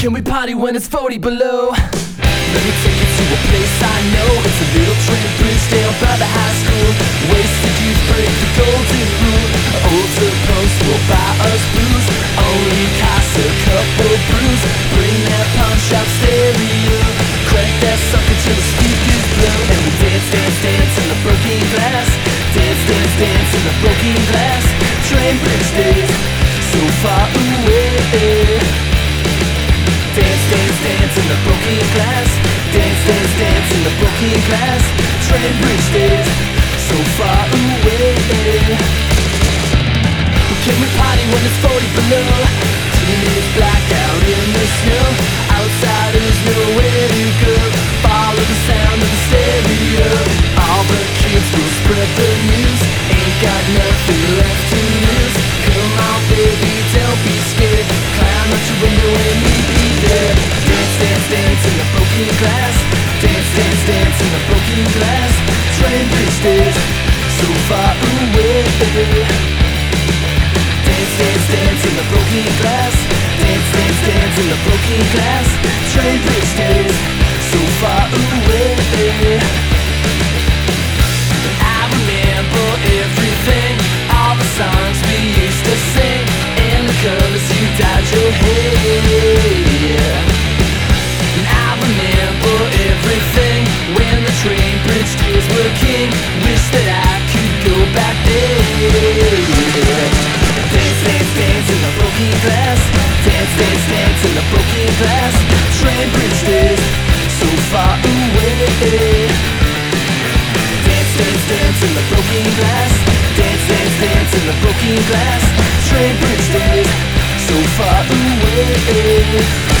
Can we party when it's 40 below? Let me take you to a place I know. It's a little train bridge down by the high school. Wasted youth break the golden rule. Older punks will buy us booze. Only costs a couple brews Bring that pawn shop stereo. Crank that sucker till the speakers blow. And we dance, dance, dance in the broken glass. Dance, dance, dance in the broken glass. Train bridge daze so far away in the broken glass Dance, dance, dance in the broken glass Train bridge daze so far away. Can we party when it's 40 below? Teenage blackout in the snow Train so far away. Dance, dance, dance in the broken glass. Dance, dance, dance in the broken glass. Train bridge so far away broken glass Dance, dance, dance in the broken glass Train bridge street So far away. This is dance, in the broken glass This is dance in the broken glass Train bridge daze so far away